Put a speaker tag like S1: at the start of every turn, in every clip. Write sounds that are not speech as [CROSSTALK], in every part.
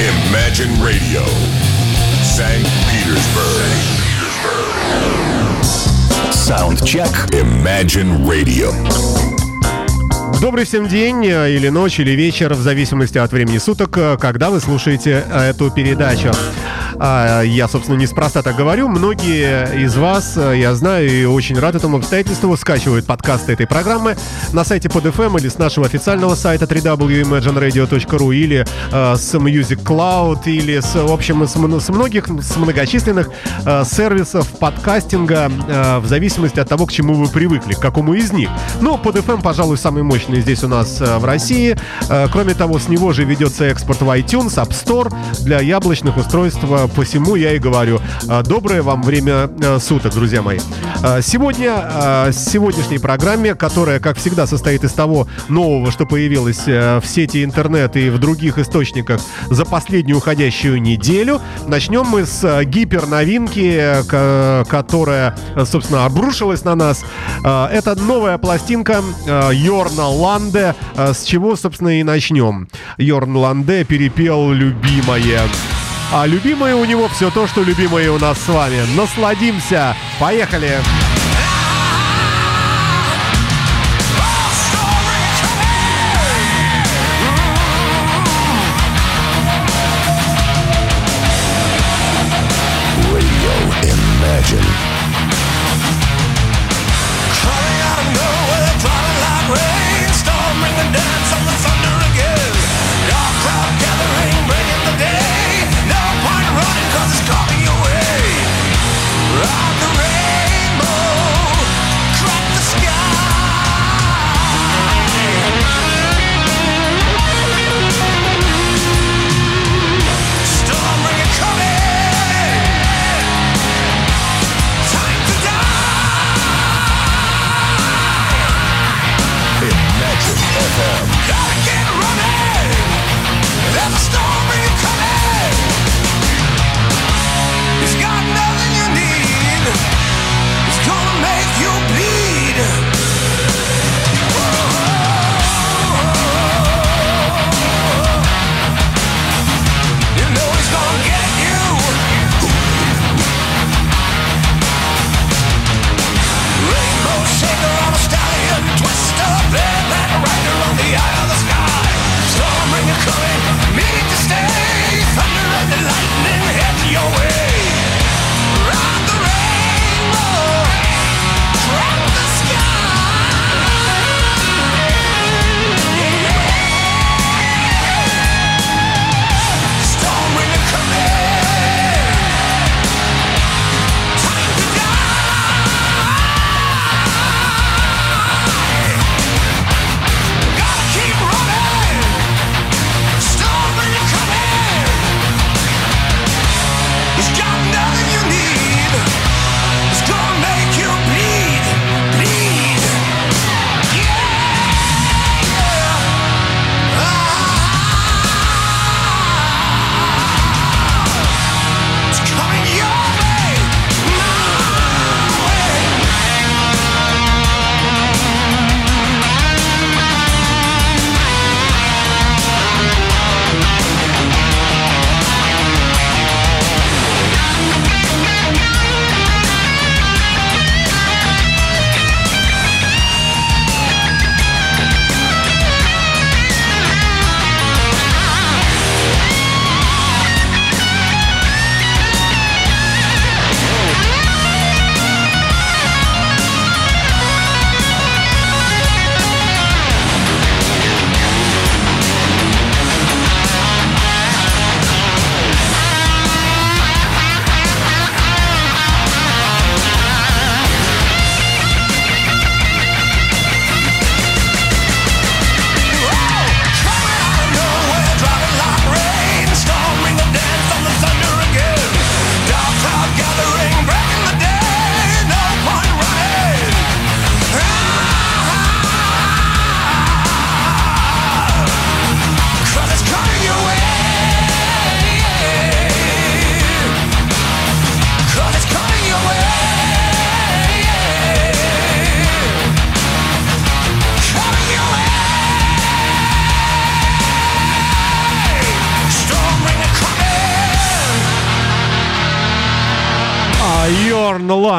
S1: Imagine Radio, St. Petersburg. Soundcheck. Imagine Radio.
S2: Добрый всем день, э, или ночь, или вечер, в зависимости от времени суток, э, когда вы слушаете эту передачу. А, я, собственно, неспроста так говорю. Многие из вас, я знаю, и очень рад этому обстоятельству, скачивают подкасты этой программы на сайте PodFM или с нашего официального сайта www.imagineradio.ru или э, с Music Cloud или, с, в общем, с, многих, с многочисленных э, сервисов подкастинга э, в зависимости от того, к чему вы привыкли, к какому из них. Ну, PodFM, пожалуй, самый мощный здесь у нас э, в России. Э, кроме того, с него же ведется экспорт в iTunes, App Store для яблочных устройств. Посему я и говорю, э, доброе вам время суток, друзья мои. Сегодня, в сегодняшней программе, которая, как всегда, состоит из того нового, что появилось в сети интернет и в других источниках за последнюю уходящую неделю, начнем мы с гиперновинки, которая, собственно, обрушилась на нас. Это новая пластинка Йорна Ланде, э, с чего, собственно, и начнем. Йорн Ланде перепел «Любимое». А любимое у него все то, что любимое у нас с вами. Насладимся. Поехали! Поехали!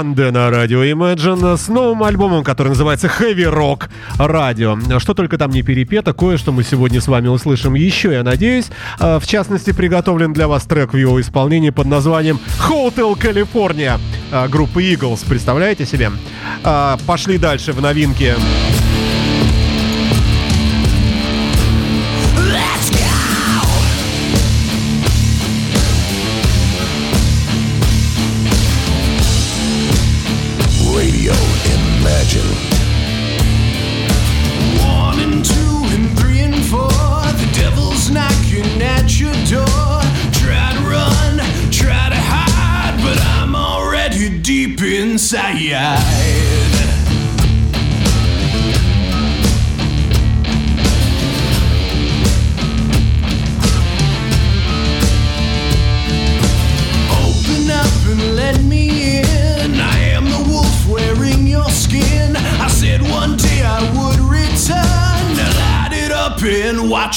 S2: Ланде на радио Imagine с новым альбомом, который называется Heavy Rock Radio. Что только там не перепето, кое-что мы сегодня с вами услышим еще, я надеюсь. А, в частности, приготовлен для вас трек в его исполнении под названием Hotel California группы Eagles. Представляете себе? А, пошли дальше в новинки.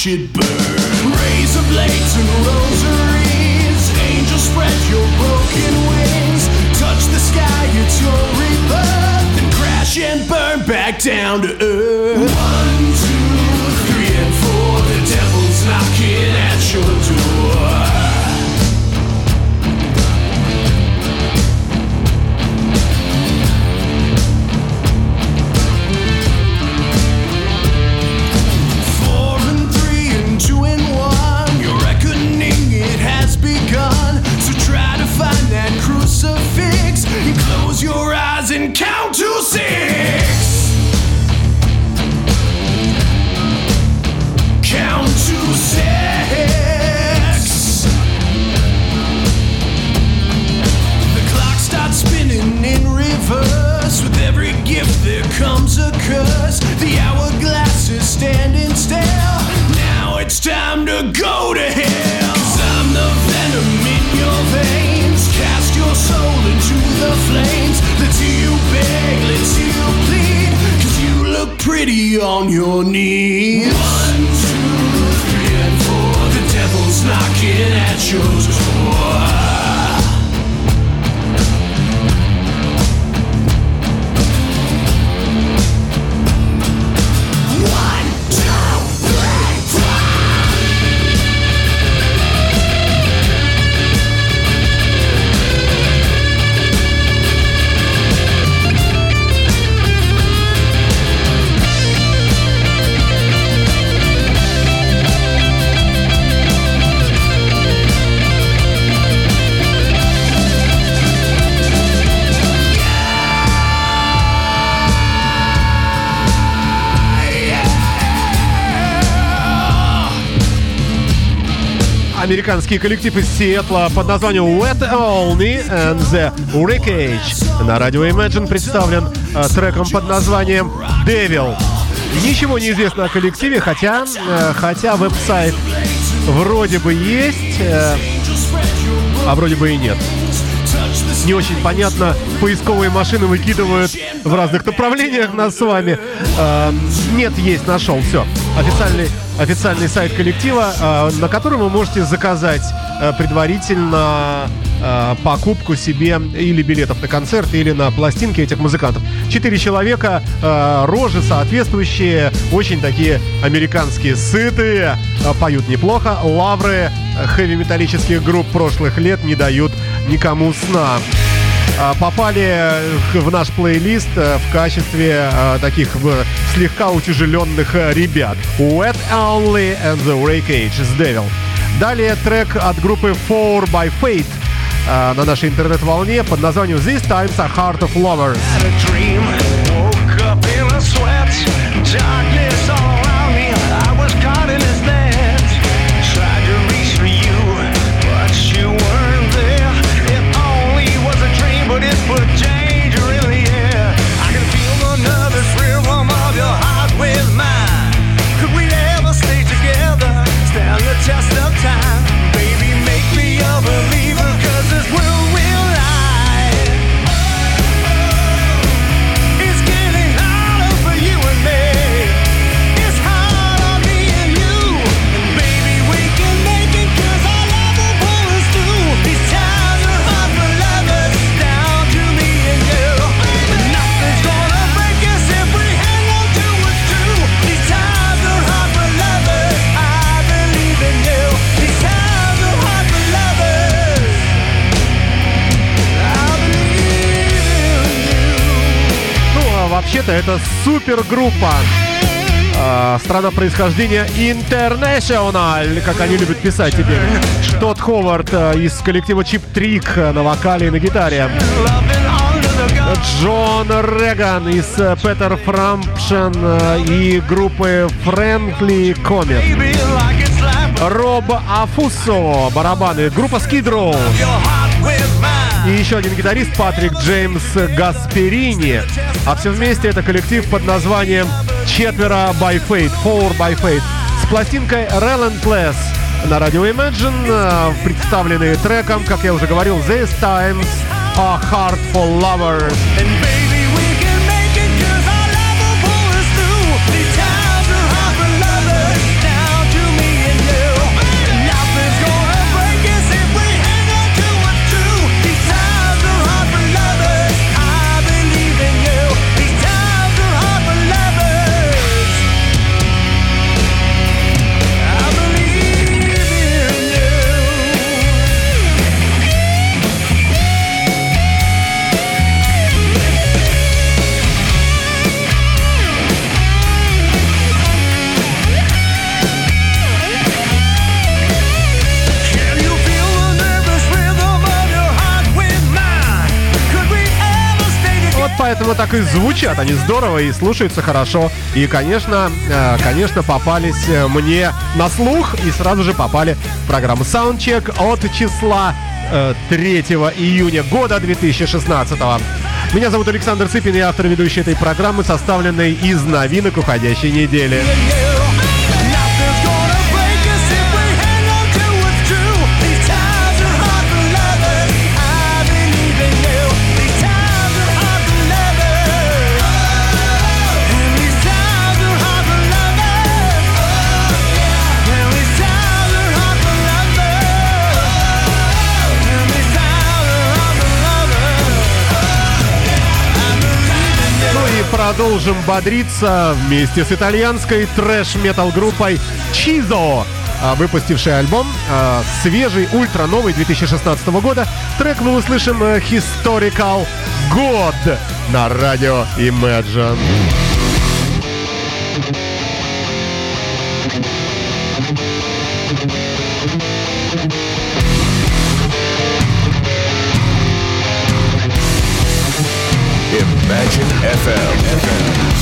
S3: should veins. Cast your soul into the flames. Let you beg, let's you plead. Cause you look pretty on your knees. One, two, three, and four. The devil's knocking at your door.
S2: Американский коллектив из Сиэтла под названием Wet Only and the Wreckage. На радио Imagine представлен э, треком под названием Devil. Ничего не известно о коллективе, хотя, э, хотя веб-сайт вроде бы есть, э, а вроде бы и нет. Не очень понятно, поисковые машины выкидывают в разных направлениях нас с вами. Э, нет, есть, нашел, все. Официальный официальный сайт коллектива, э, на котором вы можете заказать э, предварительно э, покупку себе или билетов на концерт, или на пластинки этих музыкантов. Четыре человека, рожи соответствующие, очень такие американские, сытые, поют неплохо. Лавры хэви-металлических групп прошлых лет не дают никому сна. А, попали в наш плейлист э, в качестве э, таких слегка утяжеленных э, ребят. Wet Only and the Wreckage с Devil. Далее трек от группы 4 by Fate на нашей интернет-волне под названием This Times a Heart of Lovers. Это, это супергруппа. А, страна происхождения International, как они любят писать теперь. Тодд Ховард а, из коллектива Чип Трик на вокале и на гитаре. Джон Реган из э, Петер Фрампшен э, и группы Friendly Comet. Роб Афусо, барабаны, группа Skid Row. И еще один гитарист Патрик Джеймс Гасперини. А все вместе это коллектив под названием Четверо by Fate, Four by Fate. С пластинкой Relentless на радио Imagine, э, представленные треком, как я уже говорил, This Times A Heart for Lovers. Поэтому так и звучат они здорово и слушаются хорошо. И, конечно, э, конечно, попались э, мне на слух и сразу же попали в программу Soundcheck от числа э, 3 июня года 2016. Меня зовут Александр Цыпин, я автор ведущей этой программы, составленной из новинок уходящей недели. Продолжим бодриться вместе с итальянской трэш-метал группой Чизо, а, выпустившей альбом а, свежий, ультра новый 2016 года. Трек мы услышим э, Historical God на радио Imagine.
S4: Imagine FM.
S5: Victim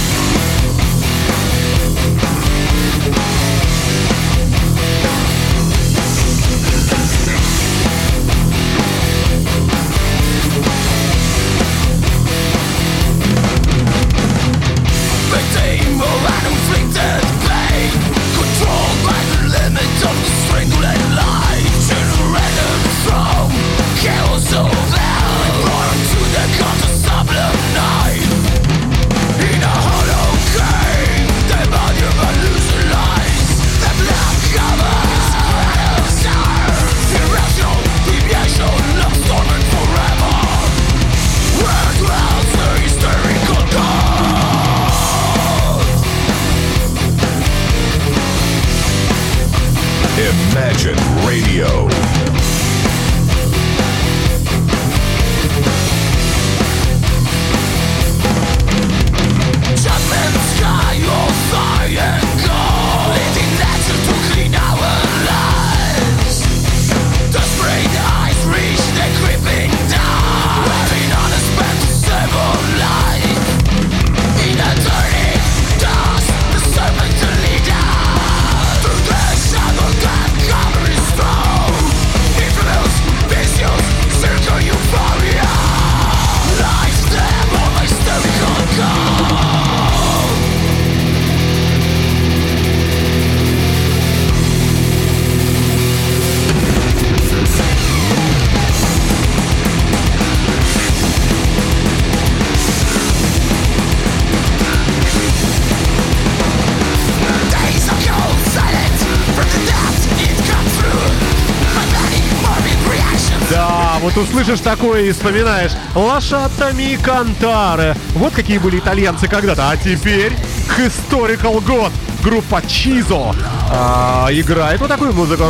S2: вот услышишь такое и вспоминаешь Лошатами Кантаре. Вот какие были итальянцы когда-то. А теперь Historical God. Группа Чизо а, играет вот такую музыку.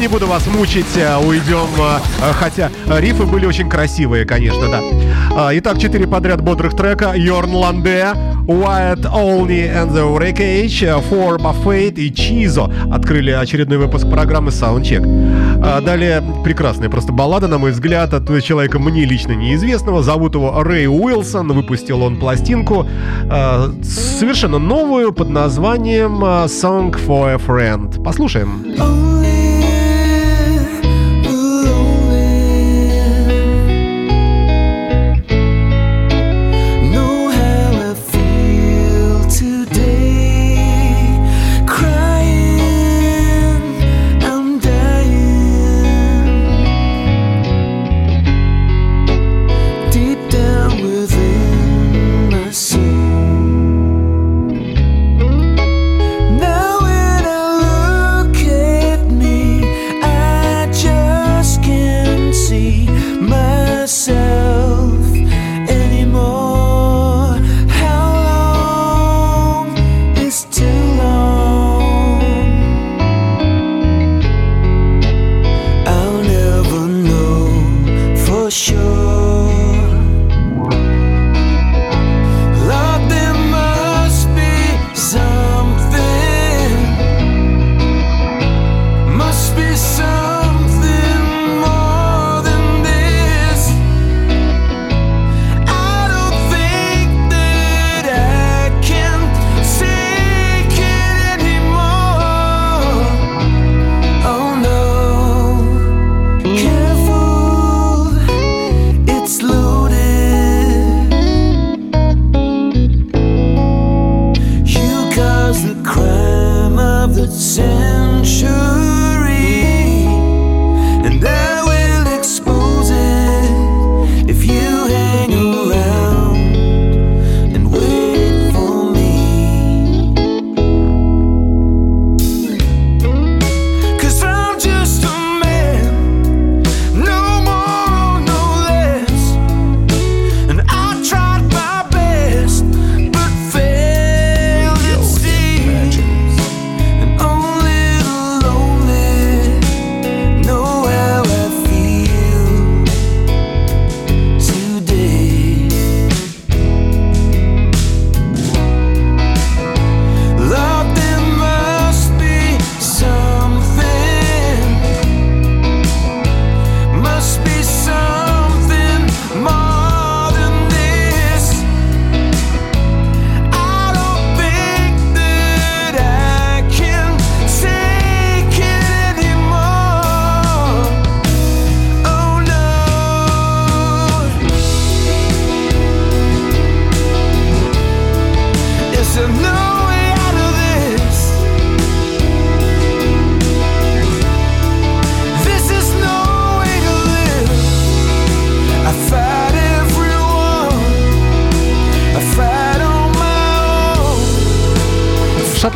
S2: Не буду вас мучить, э, уйдем. э, Хотя э, рифы были очень красивые, конечно, да. А, Итак, четыре подряд бодрых трека. Йорн Ланде, Wyatt Olney and the Wreckage, For Buffet и Чизо открыли очередной выпуск программы Soundcheck. А Далее прекрасная просто баллада, на мой взгляд, от человека мне лично неизвестного. Зовут его Рэй Уилсон. Выпустил он пластинку э, совершенно новую под названием Song for a Friend. Послушаем.
S6: Know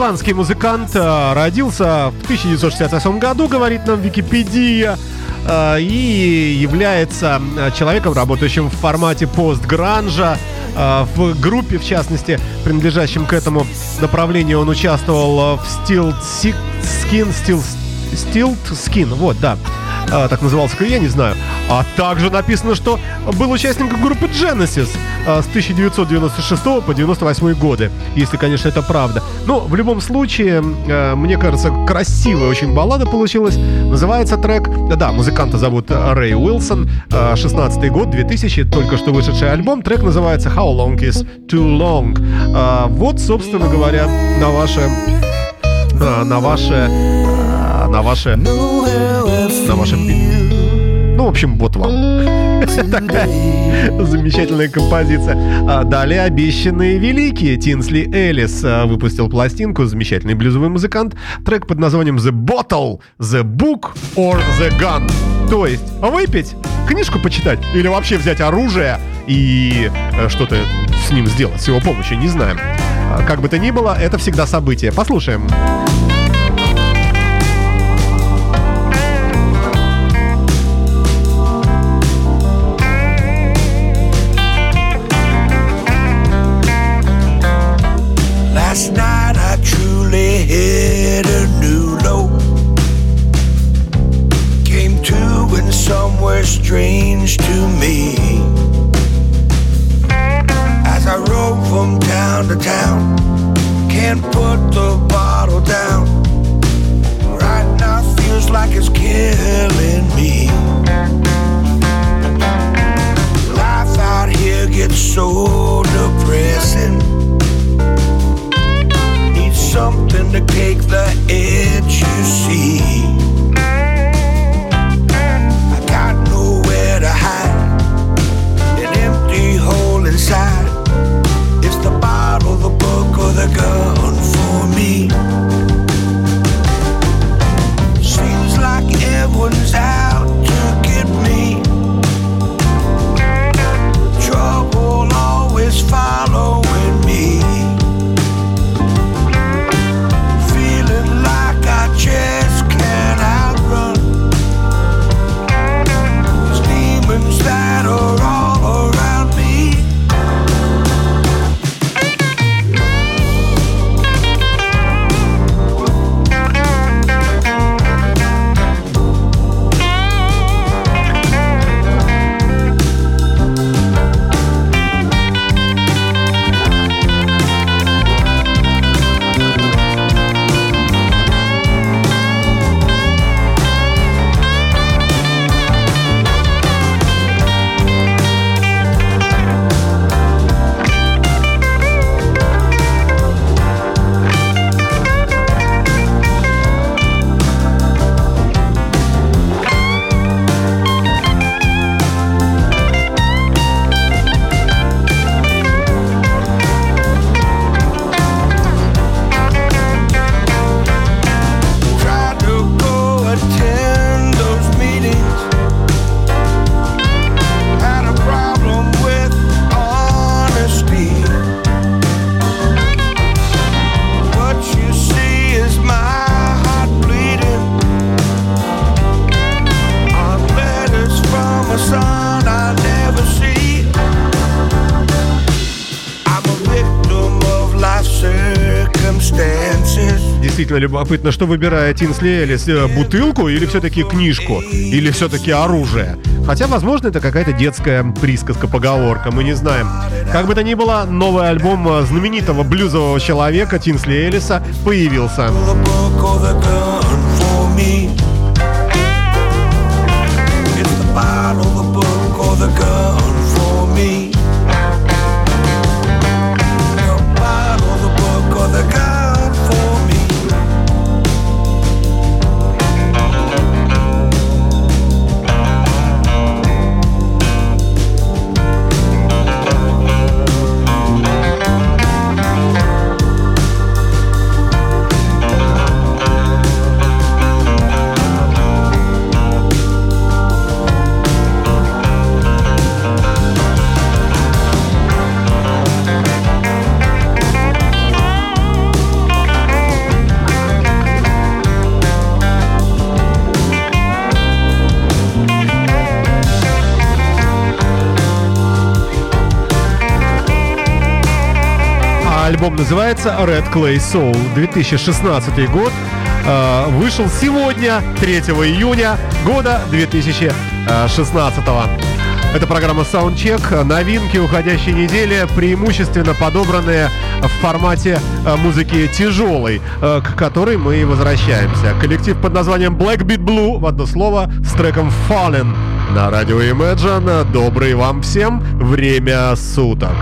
S6: own.
S2: Шотландский музыкант э, родился в 1968 году, говорит нам Википедия, э, и является э, человеком, работающим в формате постгранжа. В группе, в частности, принадлежащем к этому направлению, он участвовал в Steel Skin, Steel, Stilt Skin, вот, да. Э, Так назывался, я не знаю. А также написано, что был участником группы Genesis э, с 1996 по 98 годы, если, конечно, это правда. Но в любом случае, э, мне кажется, красивая очень баллада получилась. Называется трек, да, музыканта зовут Рэй Уилсон, э, 16 год, 2000, только что вышедший альбом. Трек называется How Long Is Too Long. Вот, собственно говоря, на ваше, на ваше, на ваше, На ваше, ну, в общем, вот вам. [LAUGHS] Такая замечательная композиция. А далее обещанные великие. Тинсли Эллис а, выпустил пластинку, замечательный блюзовый музыкант. Трек под названием The Bottle, The Book or The Gun. То есть выпить, книжку почитать или вообще взять оружие и э, что-то с ним сделать, с его помощью, не знаем. А, Как бы то ни было, это всегда событие. Послушаем.
S6: Last
S2: Действительно любопытно, что выбирает Тинсли Элис, э, бутылку или все-таки книжку, или все-таки оружие. Хотя, возможно, это какая-то детская присказка-поговорка, мы не знаем. Как бы то ни было, новый альбом э, знаменитого блюзового человека Тинсли Элиса появился. Альбом называется Red Clay Soul. 2016 год. Э, Вышел сегодня, 3 июня года 2016. Это программа Soundcheck. Новинки уходящей недели преимущественно подобранные в формате э, музыки тяжелой, э, к которой мы и возвращаемся. Коллектив под названием Black Beat Blue в одно слово с треком Fallen на радио Imagine. Добрый вам всем время суток.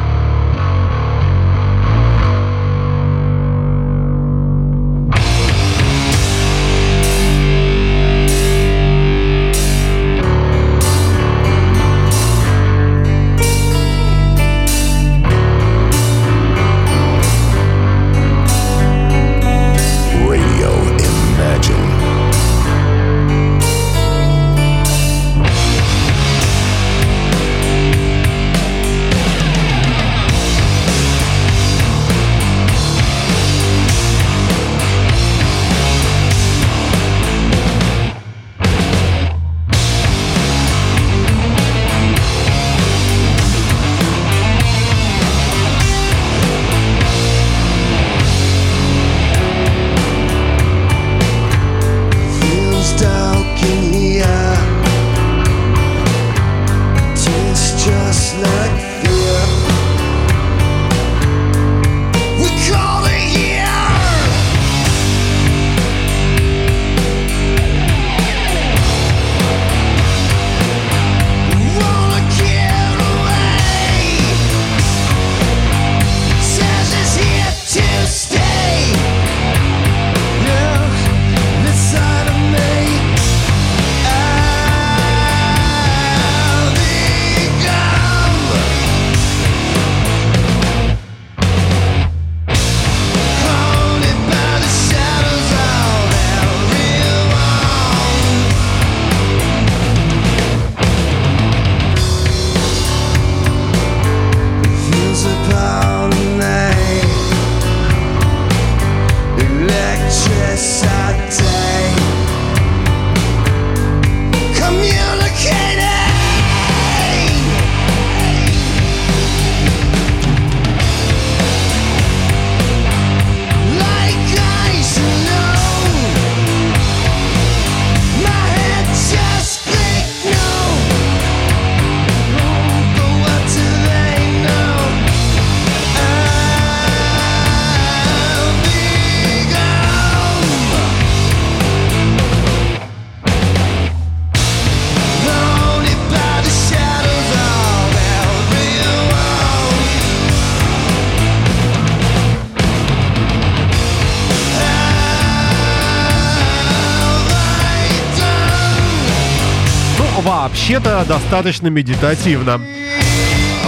S2: Вообще-то достаточно медитативно.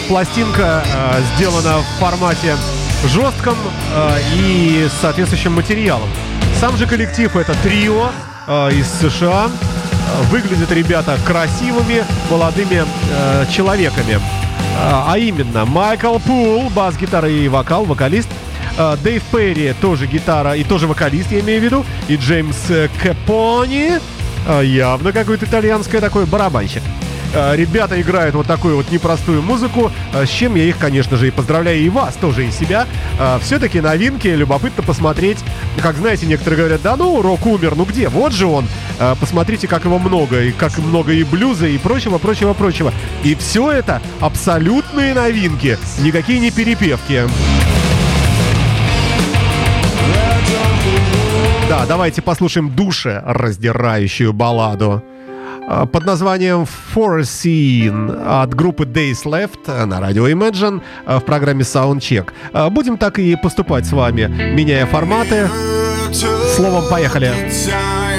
S2: Пластинка э, сделана в формате жестком э, и соответствующим материалом. Сам же коллектив это трио э, из США. Выглядят ребята красивыми, молодыми э, человеками. Э, А именно, Майкл Пул, бас-гитара и вокал, вокалист. Э, Дэйв Перри, тоже гитара и тоже вокалист, я имею в виду. И Джеймс Капони, э, явно какой-то итальянский такой барабанщик. Э, Ребята играют вот такую вот непростую музыку, э, с чем я их, конечно же, и поздравляю, и вас тоже, и себя. Все-таки новинки, любопытно посмотреть. Как знаете, некоторые говорят, да ну, рок умер, ну где? Вот же он. Э, Посмотрите, как его много, и как много и блюза, и прочего, прочего, прочего. И все это абсолютные новинки, никакие не перепевки. Да, давайте послушаем душе раздирающую балладу под названием Scene от группы Days Left на радио Imagine а, в программе Soundcheck. А, Будем так и поступать с вами, меняя форматы. Словом, поехали.
S7: Time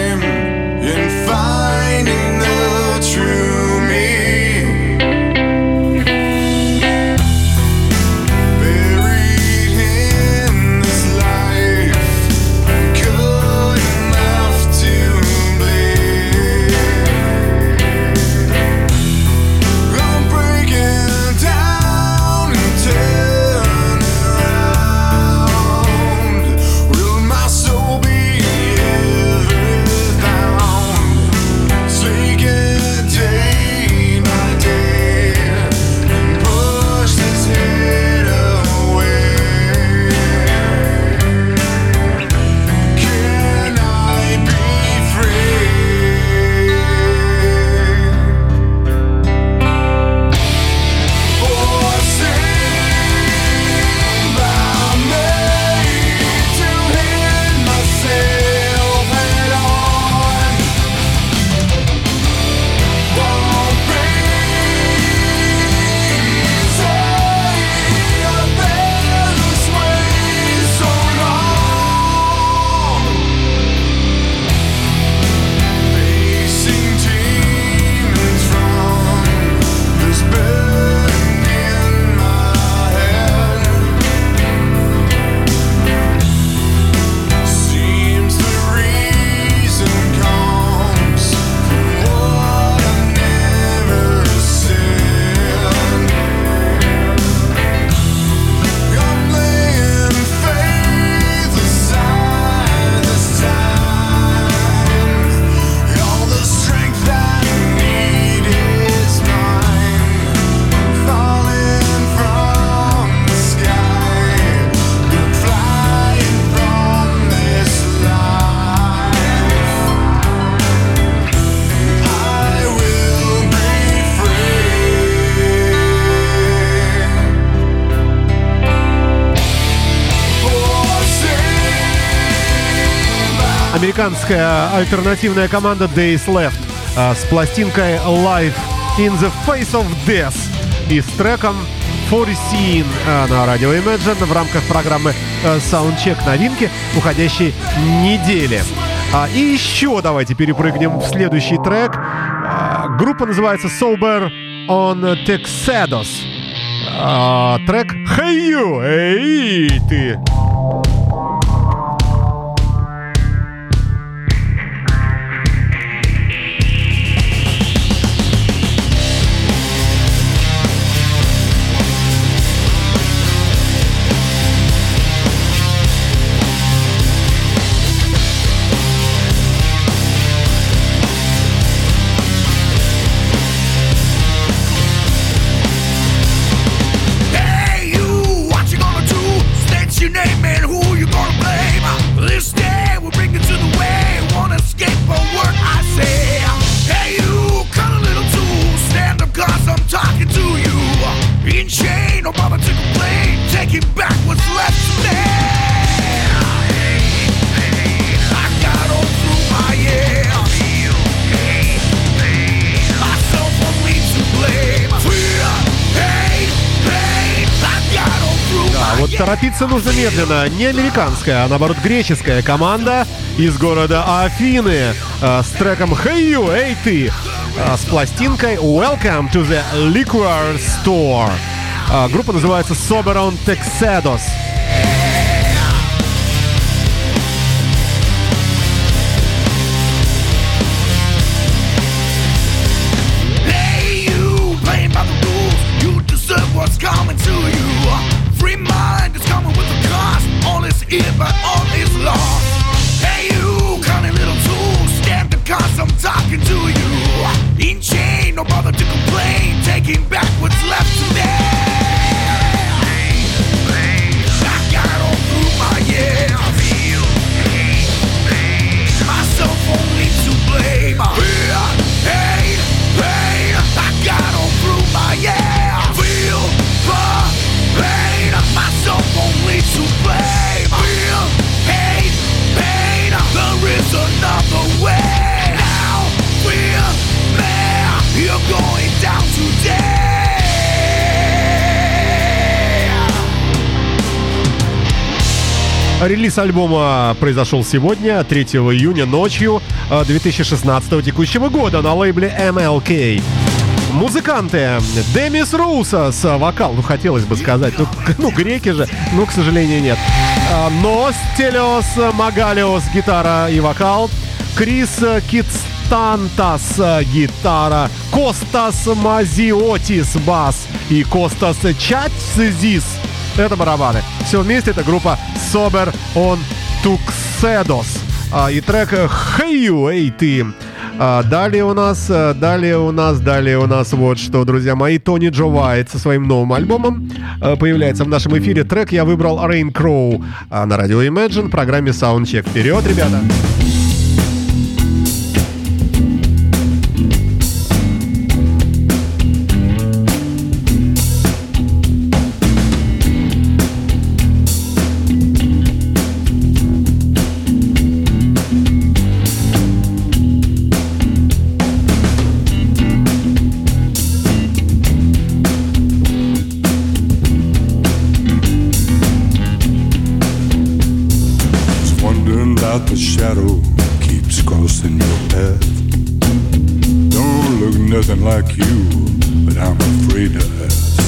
S2: Американская альтернативная команда Days Left а, с пластинкой Live in the Face of Death и с треком Scene на радио Imagine в рамках программы э, Soundcheck новинки уходящей недели. А, и еще давайте перепрыгнем в следующий трек. А, группа называется Sober on Texados. А, трек Hey You! Эй, ты! Торопиться нужно медленно. Не американская, а наоборот греческая команда из города Афины э, с треком «Hey You, эй ты!». а, с пластинкой Welcome to the Liquor Store. А, Группа называется Soberon Texedos.
S5: Taking back
S2: Релиз альбома произошел сегодня, 3 июня ночью э, 2016 текущего года на лейбле MLK. Музыканты Демис Русас, вокал, ну хотелось бы сказать, ну, ну греки же, но, к сожалению, нет. А, Нос Телеос Магалиос, гитара и вокал. Крис Китстантас, гитара. Костас Мазиотис, бас. И Костас Чатсизис, это барабаны. Все вместе это группа Sober on Tuxedos. А, и трек Hey You, эй ты. А, далее у нас, а, далее у нас, далее у нас вот что, друзья мои, Тони Джо Уайт со своим новым альбомом а, появляется в нашем эфире. Трек я выбрал Rain Crow а, на радио Imagine в программе Soundcheck. Вперед, ребята!
S1: Just about the shadow keeps crossing your path. Don't look nothing like you, but I'm afraid to ask.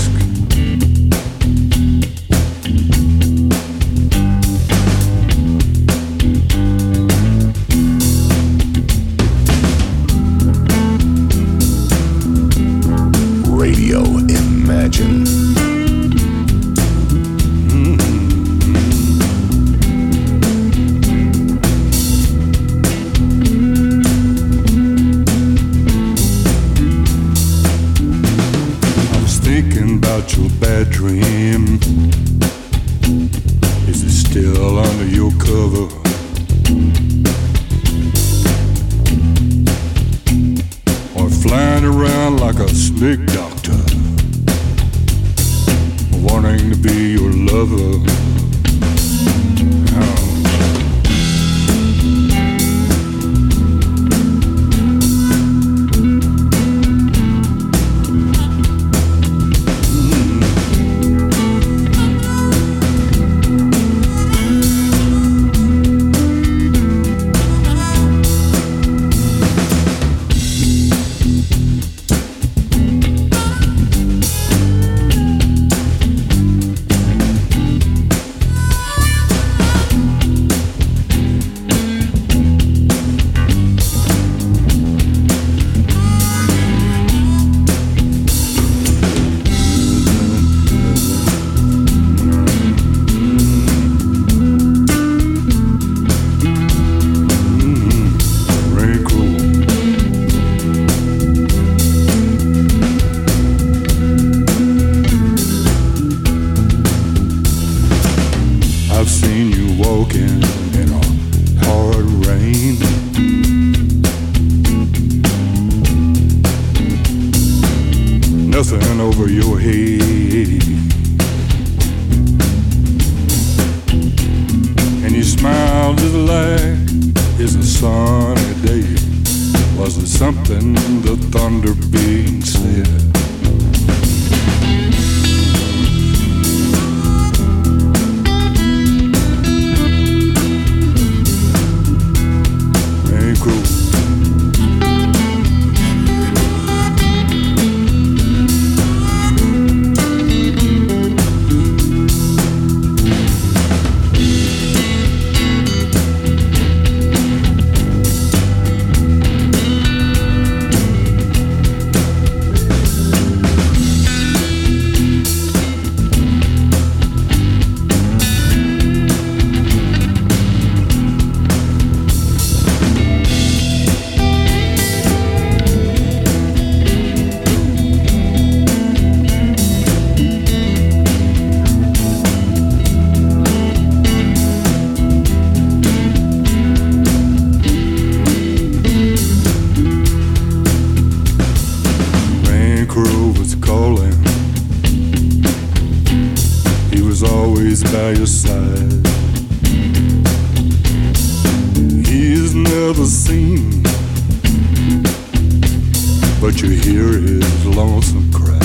S1: His lonesome cry.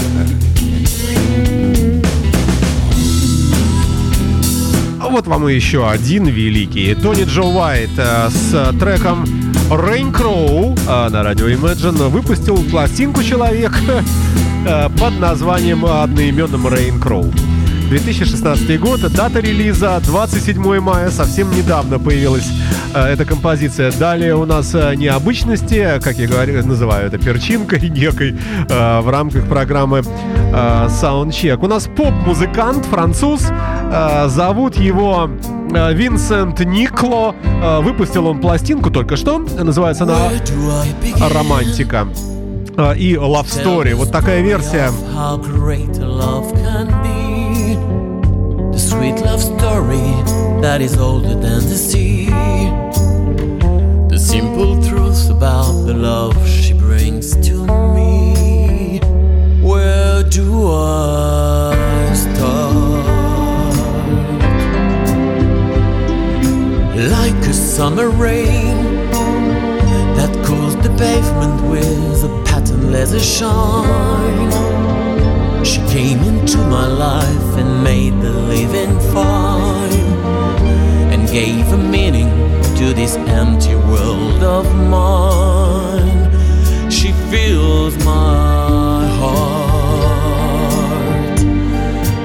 S2: А Вот вам еще один великий. Тони Джо Уайт э, с треком Rain Crow э, на радио Imagine выпустил пластинку «Человек» [LAUGHS] э, под названием одноименным Rain Crow. 2016 год, дата релиза 27 мая, совсем недавно появилась э, эта композиция. Далее у нас э, необычности, как я говорю, называю это перчинкой [LAUGHS] некой э, в рамках программы э, Soundcheck. У нас поп-музыкант, француз, э, зовут его э, Винсент Никло. Э, выпустил он пластинку только что, называется она? «Романтика». Э, И Love Story. Вот такая версия.
S3: Sweet love story that is older than the sea. The simple truth about the love she brings to me. Where do I start? Like a summer rain that cools the pavement with a patternless shine. She came into my life and made the living fine and gave a meaning to this empty world of mine. She fills my heart.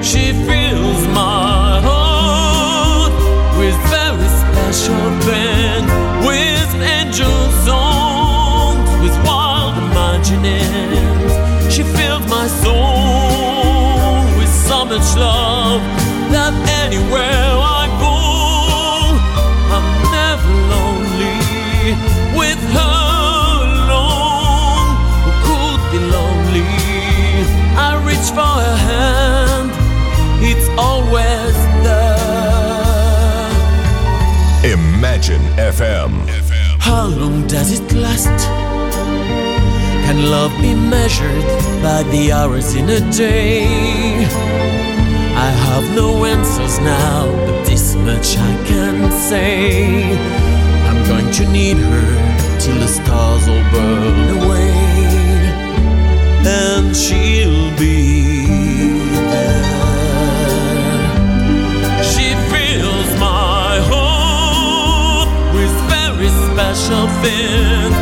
S3: She fills my heart with very special pain, much love that anywhere I go, I'm never lonely with her alone. Who could be lonely? I reach for her hand, it's always there.
S4: Imagine FM.
S3: How long does it last? Can love be measured by the hours in a day? I have no answers now, but this much I can say. I'm going to need her till the stars all burn away, and she'll be there. She fills my heart with very special things,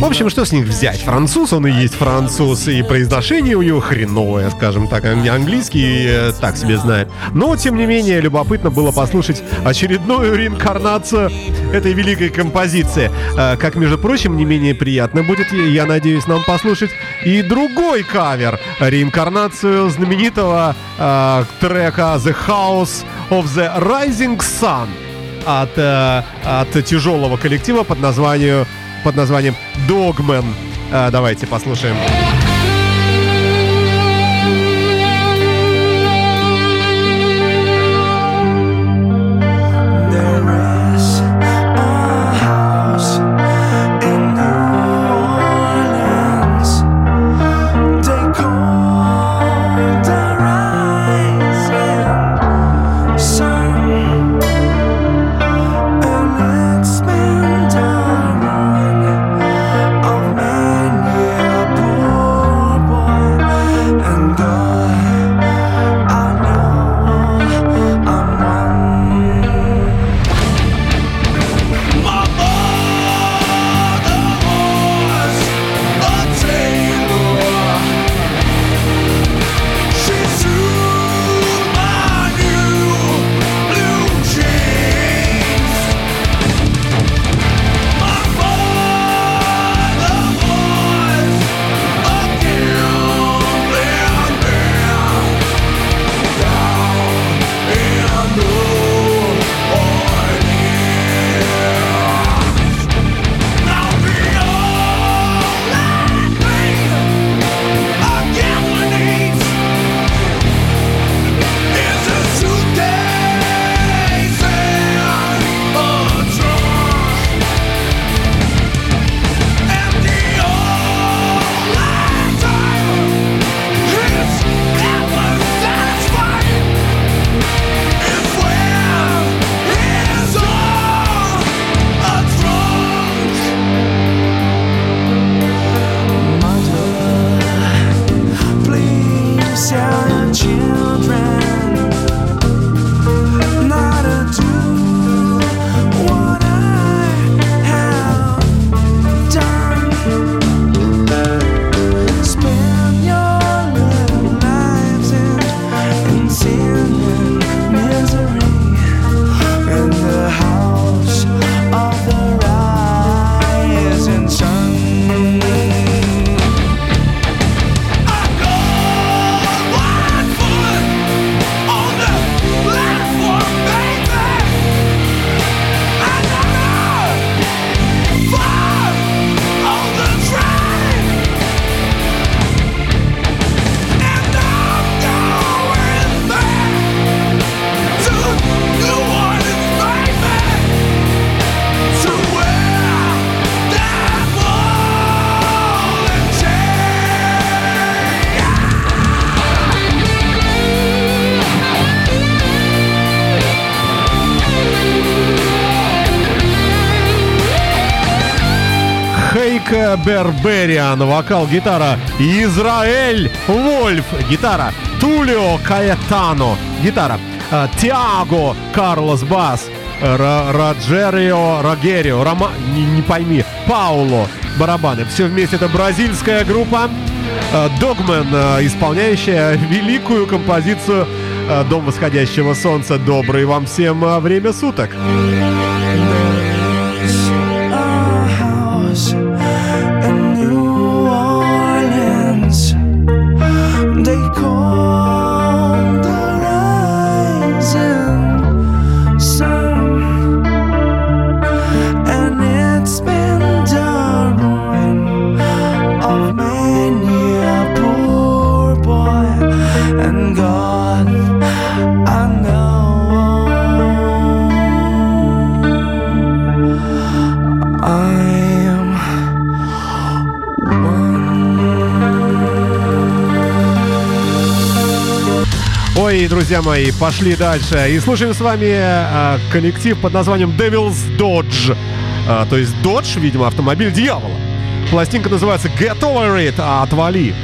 S2: В общем, что с них взять? Француз, он и есть француз, и произношение у него хреновое, скажем так. Ан- Английский э, так себе знает. Но, тем не менее, любопытно было послушать очередную реинкарнацию этой великой композиции. Э, Как, между прочим, не менее приятно будет, я надеюсь, нам послушать и другой кавер. Реинкарнацию знаменитого э, трека The House of the Rising Sun от, э, от тяжелого коллектива под названием под названием Dogman. Э, давайте послушаем.
S6: There Бербериан, вокал, гитара. Израиль Вольф, гитара. Тулио Каэтано, гитара. А, Тиаго Карлос Бас, Ра- Роджерио Рогерио, Рома... не, не пойми, Пауло, барабаны. Все вместе это бразильская группа. Догмен, а, исполняющая великую композицию «Дом восходящего солнца». Добрый вам всем время суток. Друзья мои, пошли дальше. И слушаем с вами а, коллектив под названием Devil's Dodge. А, то есть Dodge, видимо, автомобиль дьявола. Пластинка называется Get Over It, а отвали.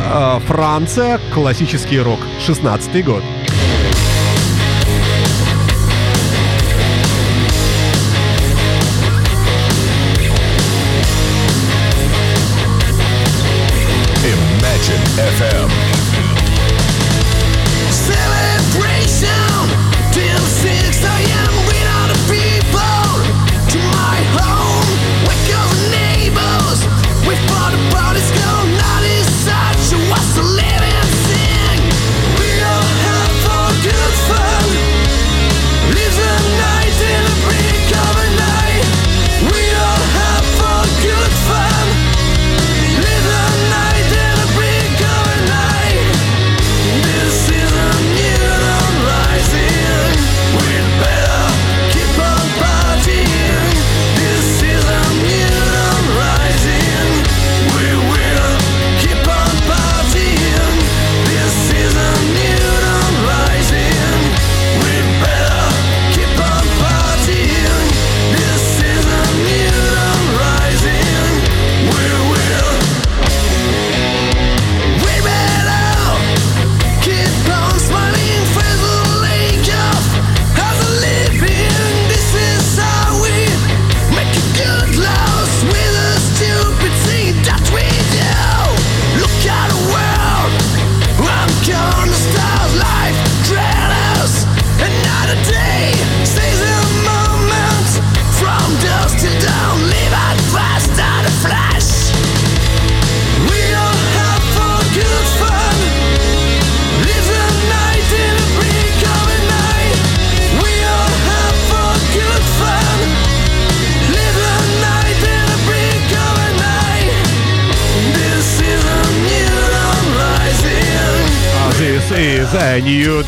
S6: А, Франция, классический рок, 16 год.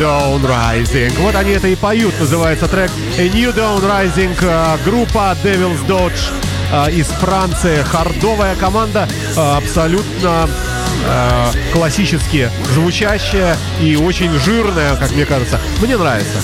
S2: Dawn Rising.
S6: Вот они это и поют. Называется трек A New Dawn Rising. а, Группа Devil's Dodge а, из Франции. Хардовая команда. а, Абсолютно классически звучащая и очень жирная, как мне кажется. Мне нравится.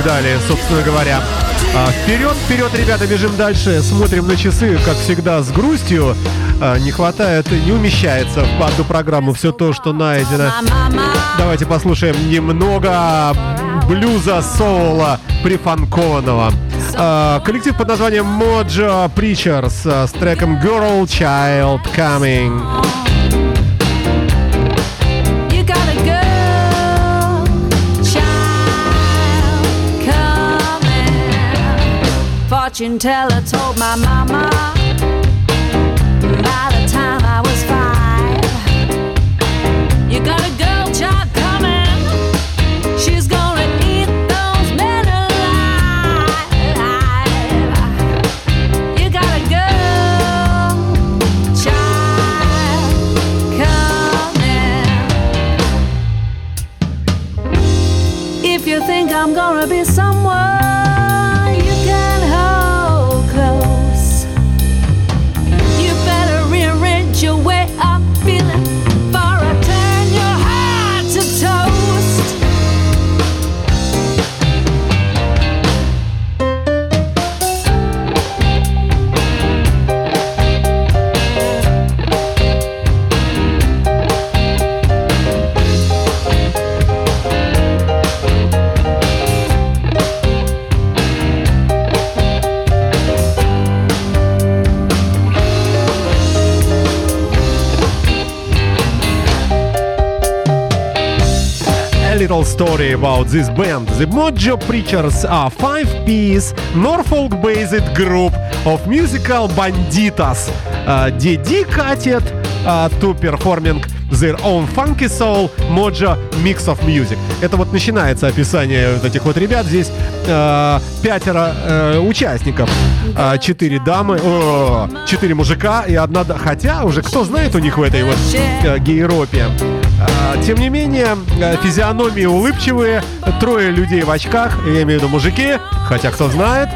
S6: Так далее, собственно говоря. А, Вперед, вперед, ребята, бежим дальше. Смотрим на часы, как всегда, с грустью. А, Не хватает, не умещается в одну программу все то, что найдено. Давайте послушаем немного блюза соула прифанкованного. А, Коллектив под названием Mojo Preachers с треком Girl Child Coming.
S8: Fortune teller told my mama by the time I was five, you got a girl child coming. She's gonna eat those men alive. You got a girl child coming. If you think I'm gonna be someone
S2: story about this band. The Mojo Preachers are five-piece Norfolk-based group of musical banditas, uh, dedicated uh, to performing their own funky soul Mojo mix of music. Это вот начинается описание вот этих вот ребят. Здесь э, пятеро э, участников, А, четыре дамы, о, четыре мужика и одна, хотя уже кто знает у них в этой вот э, гейропе. А, Тем не менее, э, физиономии улыбчивые, трое людей в очках, я имею в виду мужики, хотя кто знает,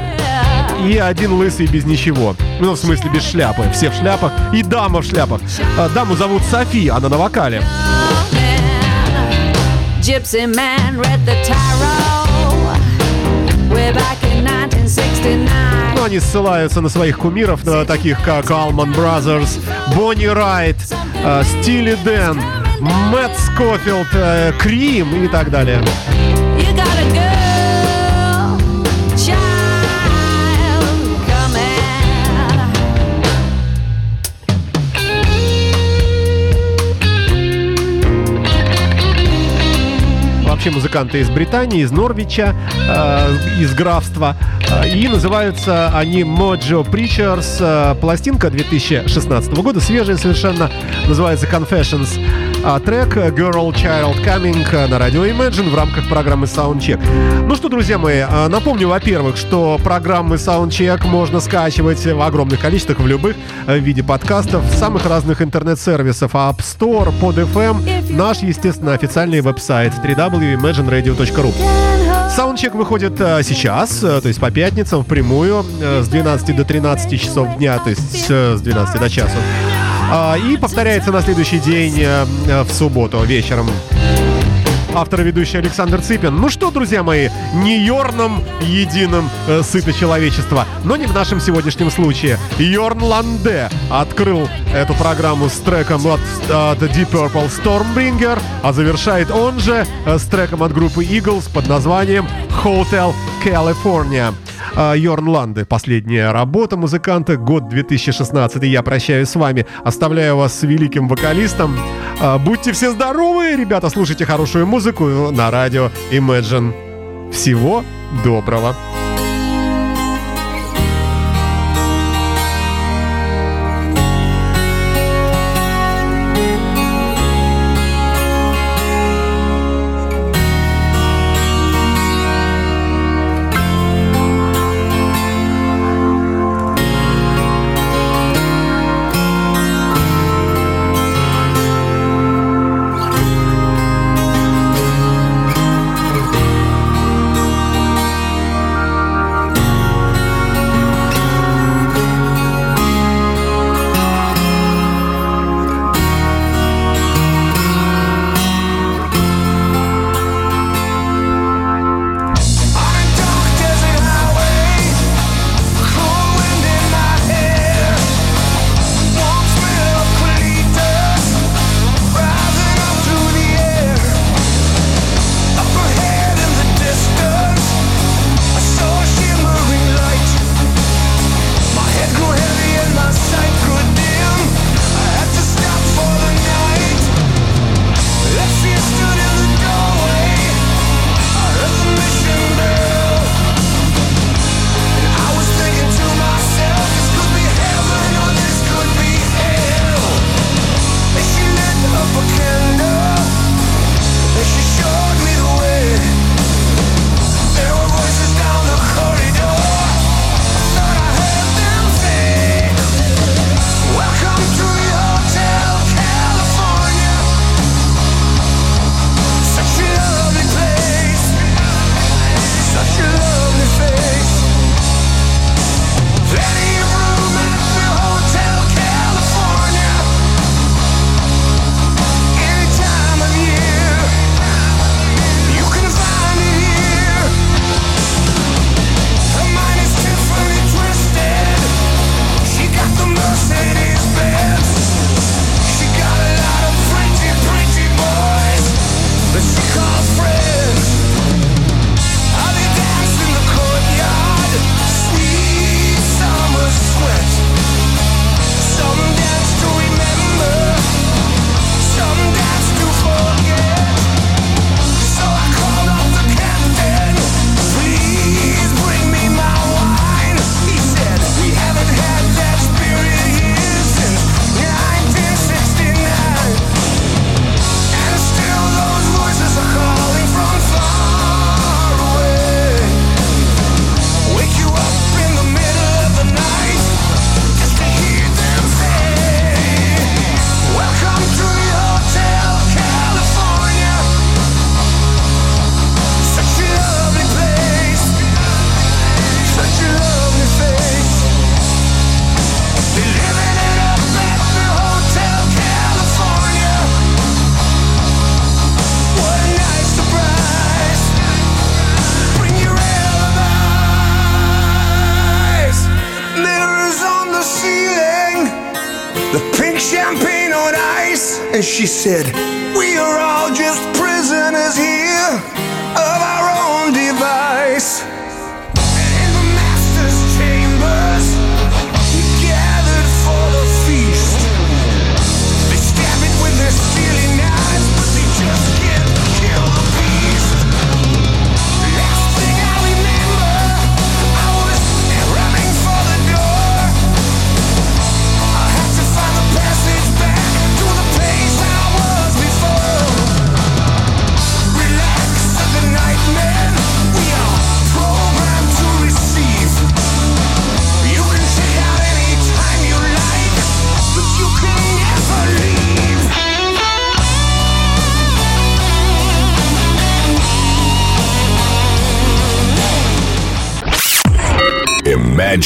S2: и один лысый без ничего. Ну, в смысле, без шляпы. Все в шляпах. И дама в шляпах. А, Даму зовут София, она на вокале.
S8: Gypsy man read the tarot way back in 1969.
S2: Ну, они ссылаются на своих кумиров, на таких как Allman Brothers, Бонни Райт, Стили Дэн, Мэтт Скофилд, э, Крим и так далее. Вообще музыканты из Британии, из Норвича, э, из графства. Э, И называются они Mojo Preachers. Э, Пластинка 2016 года, свежая совершенно, называется Confessions. А трек Girl Child Coming на радио Imagine в рамках программы Soundcheck. Ну что, друзья мои, э, напомню, во-первых, что программы Soundcheck можно скачивать в огромных количествах в любых э, виде подкастов самых разных интернет-сервисов App Store, PodFM, наш, естественно, официальный веб-сайт www.imagineradio.ru. Саундчек выходит э, сейчас, э, то есть по пятницам впрямую э, с 12 до 13 часов дня, то есть с 12 до часу. А, и повторяется на следующий день э, в субботу вечером. Автор и ведущий Александр Цыпин. Ну что, друзья мои, не Йорном единым э, сыто человечество, но не в нашем сегодняшнем случае. Йорн Ланде открыл эту программу с треком от, от Deep Purple Stormbringer, а завершает он же э, с треком от группы Eagles под названием Hotel California. А, Йорн Ланде. Последняя работа музыканта, год 2016. Я прощаюсь с вами, оставляю вас с великим вокалистом. А, Будьте все здоровы, ребята, слушайте хорошую музыку на радио Imagine. Всего доброго.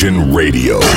S4: Nation Radio.